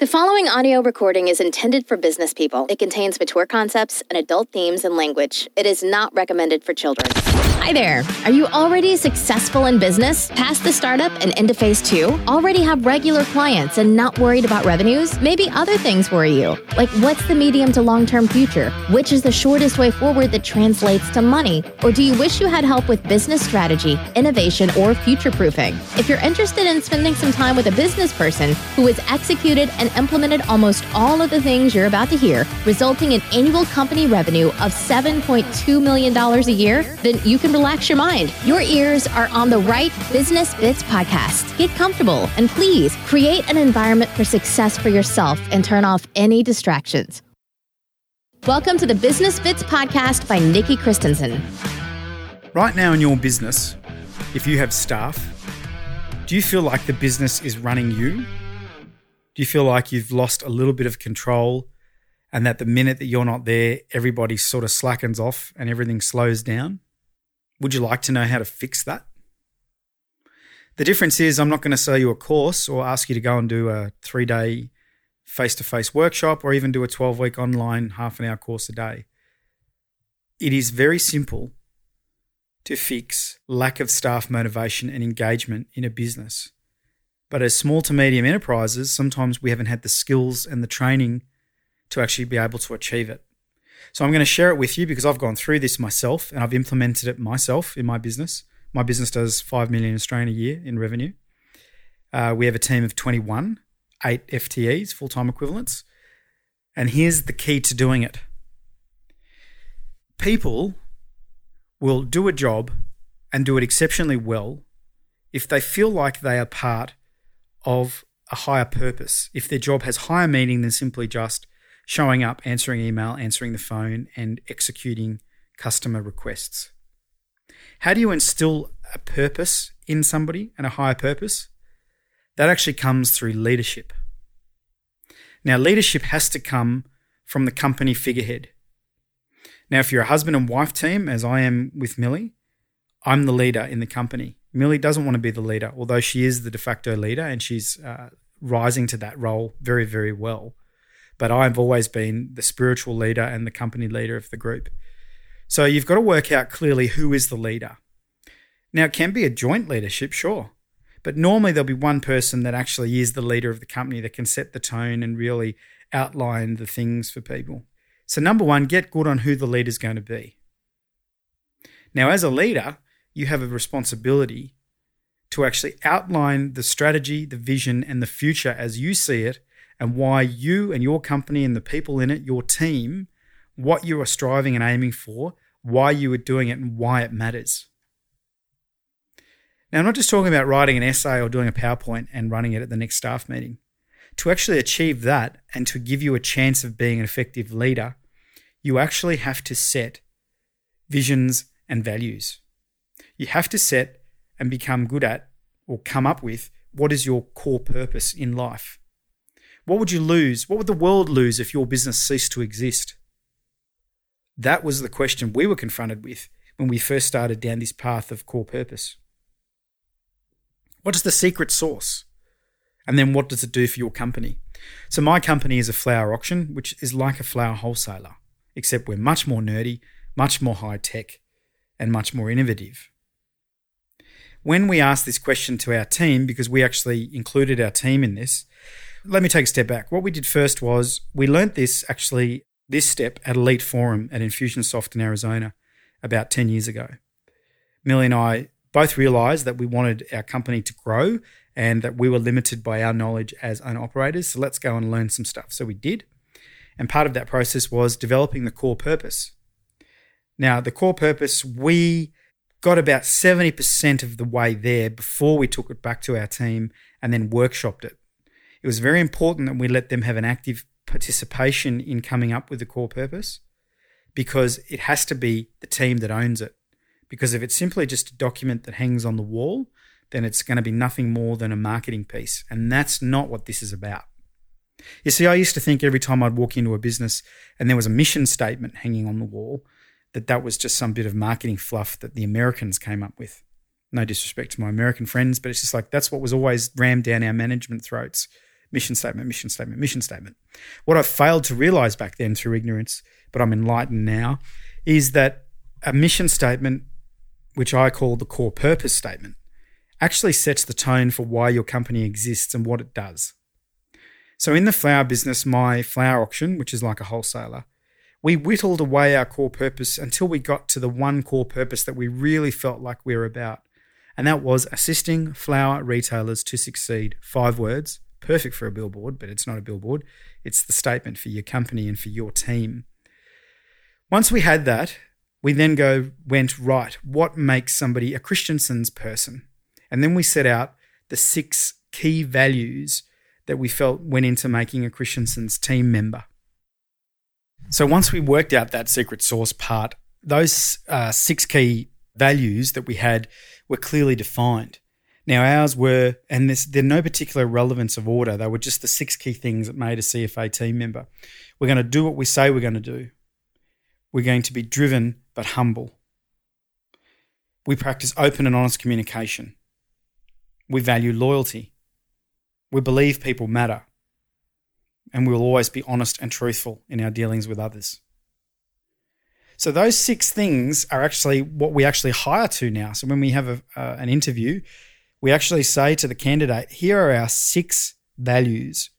The following audio recording is intended for business people. It contains mature concepts and adult themes and language. It is not recommended for children. Hi there. Are you already successful in business, past the startup and into phase two? Already have regular clients and not worried about revenues? Maybe other things worry you, like what's the medium to long term future? Which is the shortest way forward that translates to money? Or do you wish you had help with business strategy, innovation, or future proofing? If you're interested in spending some time with a business person who has executed and implemented almost all of the things you're about to hear, resulting in annual company revenue of $7.2 million a year, then you can relax your mind. Your ears are on the right Business Bits podcast. Get comfortable and please create an environment for success for yourself and turn off any distractions. Welcome to the Business Bits podcast by Nikki Christensen. Right now in your business, if you have staff, do you feel like the business is running you? Do you feel like you've lost a little bit of control and that the minute that you're not there, everybody sort of slackens off and everything slows down? Would you like to know how to fix that? The difference is, I'm not going to sell you a course or ask you to go and do a three day face to face workshop or even do a 12 week online half an hour course a day. It is very simple to fix lack of staff motivation and engagement in a business. But as small to medium enterprises, sometimes we haven't had the skills and the training to actually be able to achieve it. So I'm going to share it with you because I've gone through this myself and I've implemented it myself in my business. My business does 5 million Australian a year in revenue. Uh, we have a team of 21, eight FTEs, full time equivalents. And here's the key to doing it people will do a job and do it exceptionally well if they feel like they are part of a higher purpose, if their job has higher meaning than simply just showing up, answering email, answering the phone, and executing customer requests. How do you instill a purpose in somebody and a higher purpose? That actually comes through leadership. Now, leadership has to come from the company figurehead. Now, if you're a husband and wife team, as I am with Millie, I'm the leader in the company. Millie doesn't want to be the leader, although she is the de facto leader and she's uh, rising to that role very, very well. But I've always been the spiritual leader and the company leader of the group. So you've got to work out clearly who is the leader. Now, it can be a joint leadership, sure. But normally there'll be one person that actually is the leader of the company that can set the tone and really outline the things for people. So, number one, get good on who the leader is going to be. Now, as a leader, you have a responsibility to actually outline the strategy, the vision, and the future as you see it, and why you and your company and the people in it, your team, what you are striving and aiming for, why you are doing it, and why it matters. Now, I'm not just talking about writing an essay or doing a PowerPoint and running it at the next staff meeting. To actually achieve that and to give you a chance of being an effective leader, you actually have to set visions and values. You have to set and become good at or come up with what is your core purpose in life. What would you lose? What would the world lose if your business ceased to exist? That was the question we were confronted with when we first started down this path of core purpose. What is the secret sauce? And then what does it do for your company? So, my company is a flower auction, which is like a flower wholesaler, except we're much more nerdy, much more high tech, and much more innovative when we asked this question to our team, because we actually included our team in this, let me take a step back. What we did first was we learnt this actually, this step at Elite Forum at Infusionsoft in Arizona about 10 years ago. Millie and I both realized that we wanted our company to grow and that we were limited by our knowledge as owner operators. So let's go and learn some stuff. So we did. And part of that process was developing the core purpose. Now, the core purpose, we got about 70% of the way there before we took it back to our team and then workshopped it. It was very important that we let them have an active participation in coming up with the core purpose because it has to be the team that owns it. Because if it's simply just a document that hangs on the wall, then it's going to be nothing more than a marketing piece. And that's not what this is about. You see, I used to think every time I'd walk into a business and there was a mission statement hanging on the wall, that that was just some bit of marketing fluff that the Americans came up with. No disrespect to my American friends, but it's just like that's what was always rammed down our management throats. Mission statement, mission statement, mission statement. What I failed to realize back then through ignorance, but I'm enlightened now, is that a mission statement, which I call the core purpose statement, actually sets the tone for why your company exists and what it does. So in the flower business, my flower auction, which is like a wholesaler, we whittled away our core purpose until we got to the one core purpose that we really felt like we were about. And that was assisting flower retailers to succeed. Five words, perfect for a billboard, but it's not a billboard. It's the statement for your company and for your team. Once we had that, we then go went right. What makes somebody a Christensen's person? And then we set out the six key values that we felt went into making a Christensen's team member. So once we worked out that secret sauce part, those uh, six key values that we had were clearly defined. Now ours were, and this, they're no particular relevance of order. They were just the six key things that made a CFA team member. We're going to do what we say we're going to do. We're going to be driven but humble. We practice open and honest communication. We value loyalty. We believe people matter. And we will always be honest and truthful in our dealings with others. So those six things are actually what we actually hire to now. So when we have a, uh, an interview, we actually say to the candidate, here are our six values.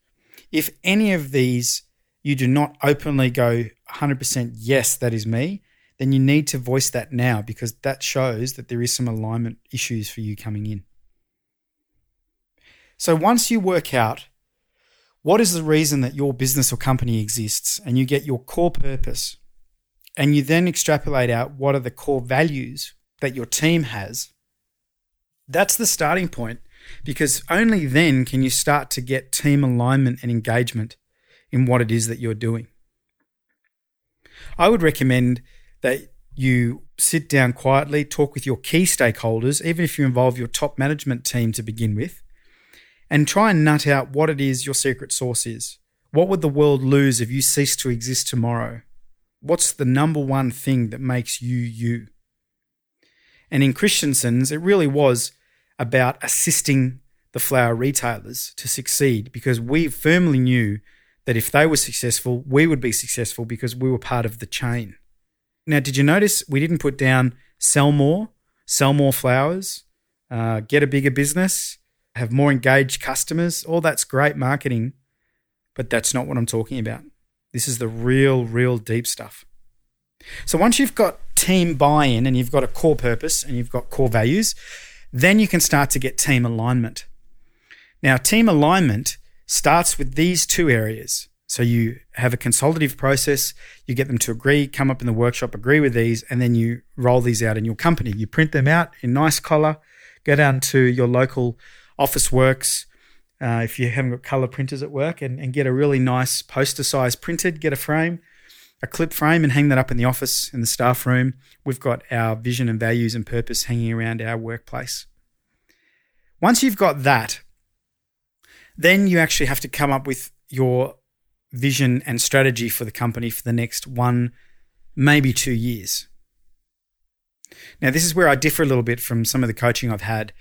If any of these you do not openly go 100% yes, that is me, then you need to voice that now because that shows that there is some alignment issues for you coming in. So once you work out what is the reason that your business or company exists and you get your core purpose and you then extrapolate out what are the core values that your team has, that's the starting point because only then can you start to get team alignment and engagement in what it is that you're doing. I would recommend that you sit down quietly, talk with your key stakeholders, even if you involve your top management team to begin with, and try and nut out what it is your secret sauce is. What would the world lose if you ceased to exist tomorrow? What's the number one thing that makes you you? And in Christensen's, it really was about assisting the flower retailers to succeed because we firmly knew that if they were successful, we would be successful because we were part of the chain. Now, did you notice we didn't put down sell more, sell more flowers, uh, get a bigger business, have more engaged customers. All that's great marketing, but that's not what I'm talking about. This is the real, real deep stuff. So once you've got team buy in and you've got a core purpose and you've got core values, then you can start to get team alignment. Now, team alignment starts with these two areas. So you have a consultative process, you get them to agree, come up in the workshop, agree with these, and then you roll these out in your company. You print them out in nice color, go down to your local Officeworks, uh, if you haven't got color printers at work, and, and get a really nice poster size printed, get a frame, a clip frame, and hang that up in the office, in the staff room. We've got our vision and values and purpose hanging around our workplace. Once you've got that, then you actually have to come up with your vision and strategy for the company for the next one, maybe two years. Now, this is where I differ a little bit from some of the coaching I've had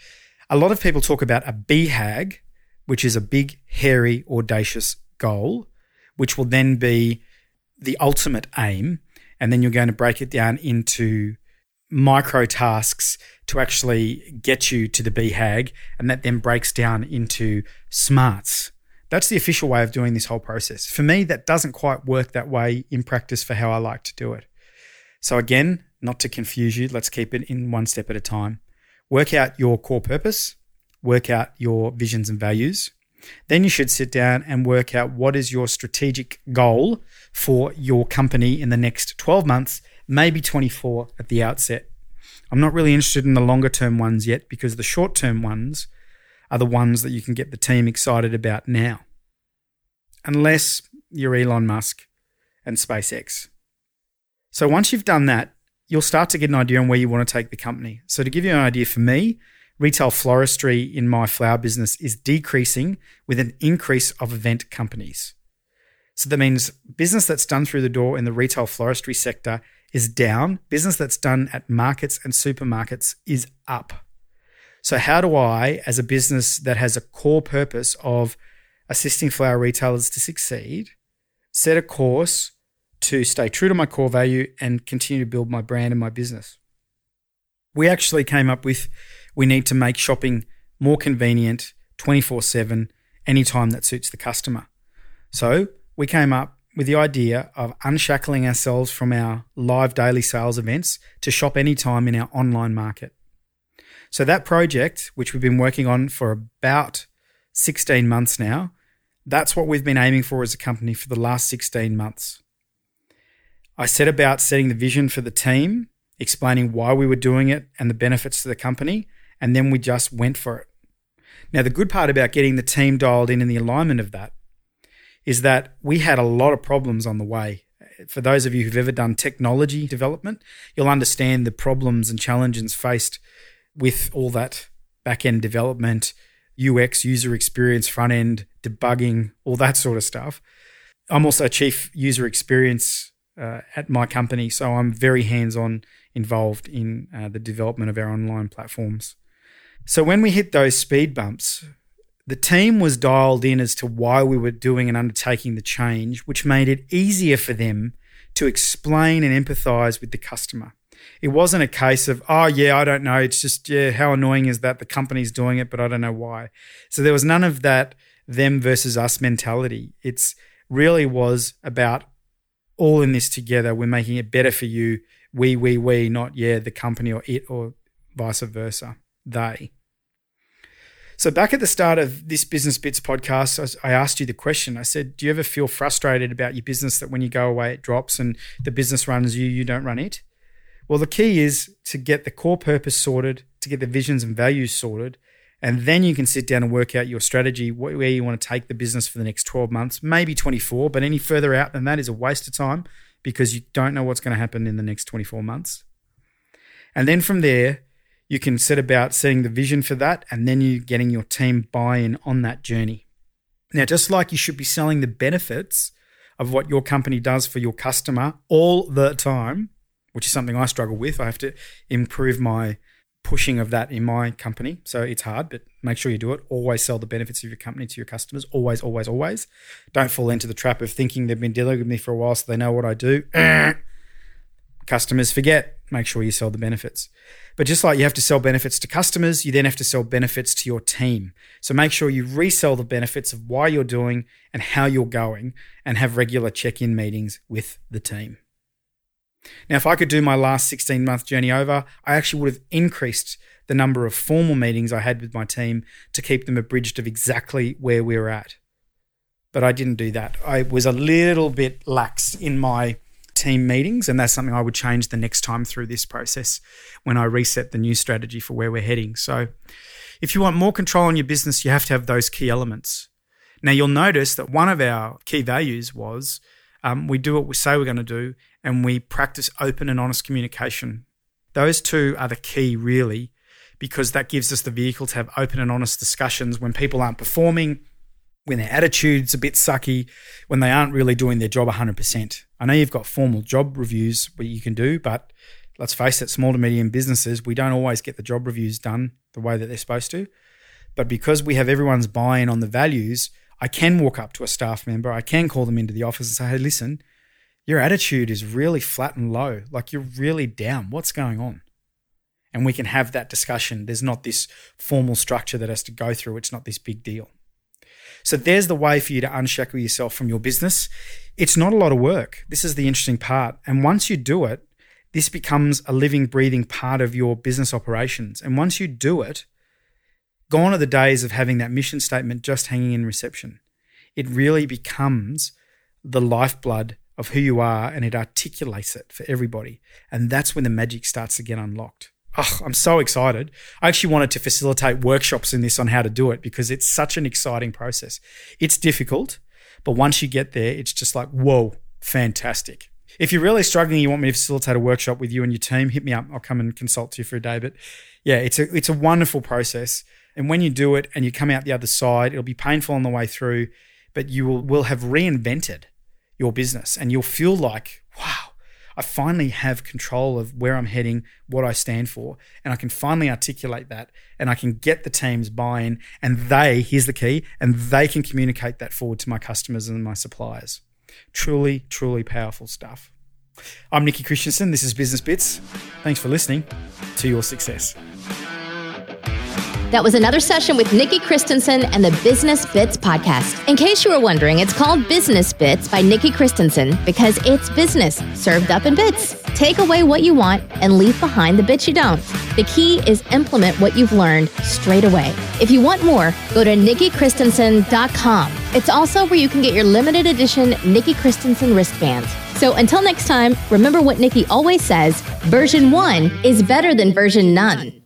a lot of people talk about a BHAG, which is a big, hairy, audacious goal, which will then be the ultimate aim. And then you're going to break it down into micro tasks to actually get you to the BHAG. And that then breaks down into smarts. That's the official way of doing this whole process. For me, that doesn't quite work that way in practice for how I like to do it. So, again, not to confuse you, let's keep it in one step at a time work out your core purpose, work out your visions and values. Then you should sit down and work out what is your strategic goal for your company in the next 12 months, maybe 24 at the outset. I'm not really interested in the longer term ones yet because the short term ones are the ones that you can get the team excited about now. Unless you're Elon Musk and SpaceX. So once you've done that, you'll start to get an idea on where you want to take the company. So, to give you an idea for me, retail floristry in my flower business is decreasing with an increase of event companies. So, that means business that's done through the door in the retail floristry sector is down, business that's done at markets and supermarkets is up. So, how do I, as a business that has a core purpose of assisting flower retailers to succeed, set a course to stay true to my core value and continue to build my brand and my business. We actually came up with we need to make shopping more convenient 24 7, anytime that suits the customer. So we came up with the idea of unshackling ourselves from our live daily sales events to shop anytime in our online market. So that project, which we've been working on for about 16 months now, that's what we've been aiming for as a company for the last 16 months. I set about setting the vision for the team, explaining why we were doing it and the benefits to the company, and then we just went for it. Now, the good part about getting the team dialed in and the alignment of that is that we had a lot of problems on the way. For those of you who've ever done technology development, you'll understand the problems and challenges faced with all that back end development, UX, user experience, front end, debugging, all that sort of stuff. I'm also chief user experience uh, at my company, so I'm very hands on involved in uh, the development of our online platforms. So when we hit those speed bumps, the team was dialed in as to why we were doing and undertaking the change, which made it easier for them to explain and empathize with the customer. It wasn't a case of, oh, yeah, I don't know. It's just, yeah, how annoying is that the company's doing it, but I don't know why. So there was none of that them versus us mentality. It's really was about all in this together. We're making it better for you. We, we, we, not, yeah, the company or it or vice versa. They. So, back at the start of this Business Bits podcast, I asked you the question. I said, Do you ever feel frustrated about your business that when you go away, it drops and the business runs you, you don't run it? Well, the key is to get the core purpose sorted, to get the visions and values sorted, and then you can sit down and work out your strategy, where you want to take the business for the next 12 months, maybe 24, but any further out than that is a waste of time because you don't know what's going to happen in the next 24 months. And then from there, you can set about setting the vision for that and then you're getting your team buy in on that journey. Now, just like you should be selling the benefits of what your company does for your customer all the time, which is something I struggle with. I have to improve my pushing of that in my company. So it's hard, but make sure you do it. Always sell the benefits of your company to your customers. Always, always, always. Don't fall into the trap of thinking they've been dealing with me for a while, so they know what I do. customers forget. Make sure you sell the benefits. But just like you have to sell benefits to customers, you then have to sell benefits to your team. So make sure you resell the benefits of why you're doing and how you're going and have regular check in meetings with the team. Now, if I could do my last 16 month journey over, I actually would have increased the number of formal meetings I had with my team to keep them abridged of exactly where we were at. But I didn't do that. I was a little bit lax in my team meetings, and that's something I would change the next time through this process when I reset the new strategy for where we're heading. So, if you want more control on your business, you have to have those key elements. Now, you'll notice that one of our key values was um, we do what we say we're going to do, and we practice open and honest communication. Those two are the key, really, because that gives us the vehicle to have open and honest discussions when people aren't performing when their attitude's a bit sucky, when they aren't really doing their job 100%. I know you've got formal job reviews what you can do, but let's face it, small to medium businesses, we don't always get the job reviews done the way that they're supposed to. But because we have everyone's buy in on the values, I can walk up to a staff member, I can call them into the office and say, hey, listen, your attitude is really flat and low. Like you're really down. What's going on? And we can have that discussion. There's not this formal structure that has to go through, it's not this big deal. So there's the way for you to unshackle yourself from your business. It's not a lot of work. This is the interesting part. And once you do it, this becomes a living, breathing part of your business operations. And once you do it, gone are the days of having that mission statement just hanging in reception. It really becomes the lifeblood of who you are and it articulates it for everybody. And that's when the magic starts to get unlocked oh, I'm so excited. I actually wanted to facilitate workshops in this on how to do it because it's such an exciting process. It's difficult, but once you get there, it's just like, whoa, fantastic. If you're really struggling, you want me to facilitate a workshop with you and your team, hit me up. I'll come and consult you for a day. But yeah, it's a it's a wonderful process. And when you do it and you come out the other side, it'll be painful on the way through, but you will, will have reinvented your business and you'll feel like, wow, I finally have control of where I'm heading, what I stand for, and I can finally articulate that and I can get the team's buy in. And they, here's the key, and they can communicate that forward to my customers and my suppliers. Truly, truly powerful stuff. I'm Nikki Christensen. This is Business Bits. Thanks for listening to your success. That was another session with Nikki Christensen and the Business Bits podcast. In case you were wondering, it's called Business Bits by Nikki Christensen because it's business served up in bits. Take away what you want and leave behind the bits you don't. The key is implement what you've learned straight away. If you want more, go to nikkichristensen.com. It's also where you can get your limited edition Nikki Christensen wristbands. So until next time, remember what Nikki always says version one is better than version none.